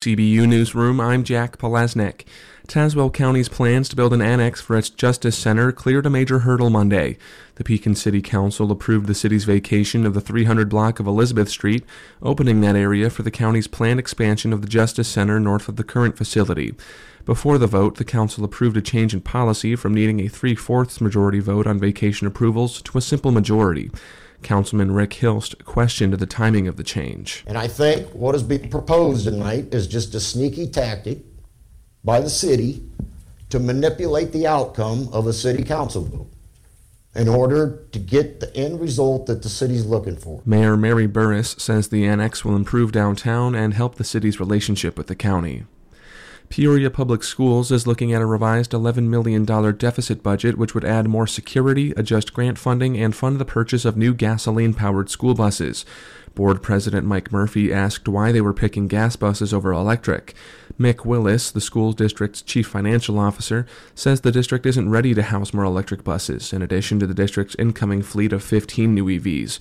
CBU Newsroom, I'm Jack Palesnik. Tazewell County's plans to build an annex for its Justice Center cleared a major hurdle Monday. The Pekin City Council approved the city's vacation of the 300 block of Elizabeth Street, opening that area for the county's planned expansion of the Justice Center north of the current facility. Before the vote, the council approved a change in policy from needing a three fourths majority vote on vacation approvals to a simple majority. Councilman Rick Hilst questioned the timing of the change. And I think what is being proposed tonight is just a sneaky tactic by the city to manipulate the outcome of a city council vote in order to get the end result that the city's looking for. Mayor Mary Burress says the annex will improve downtown and help the city's relationship with the county. Peoria Public Schools is looking at a revised $11 million deficit budget, which would add more security, adjust grant funding, and fund the purchase of new gasoline powered school buses. Board President Mike Murphy asked why they were picking gas buses over electric. Mick Willis, the school district's chief financial officer, says the district isn't ready to house more electric buses, in addition to the district's incoming fleet of 15 new EVs.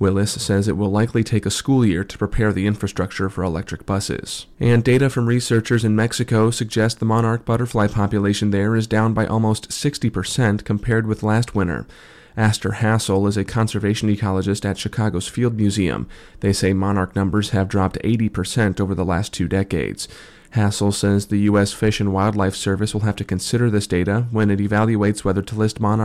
Willis says it will likely take a school year to prepare the infrastructure for electric buses. And data from researchers in Mexico suggest the monarch butterfly population there is down by almost 60% compared with last winter. Astor Hassel is a conservation ecologist at Chicago's Field Museum. They say monarch numbers have dropped 80% over the last two decades. Hassel says the U.S. Fish and Wildlife Service will have to consider this data when it evaluates whether to list monarchs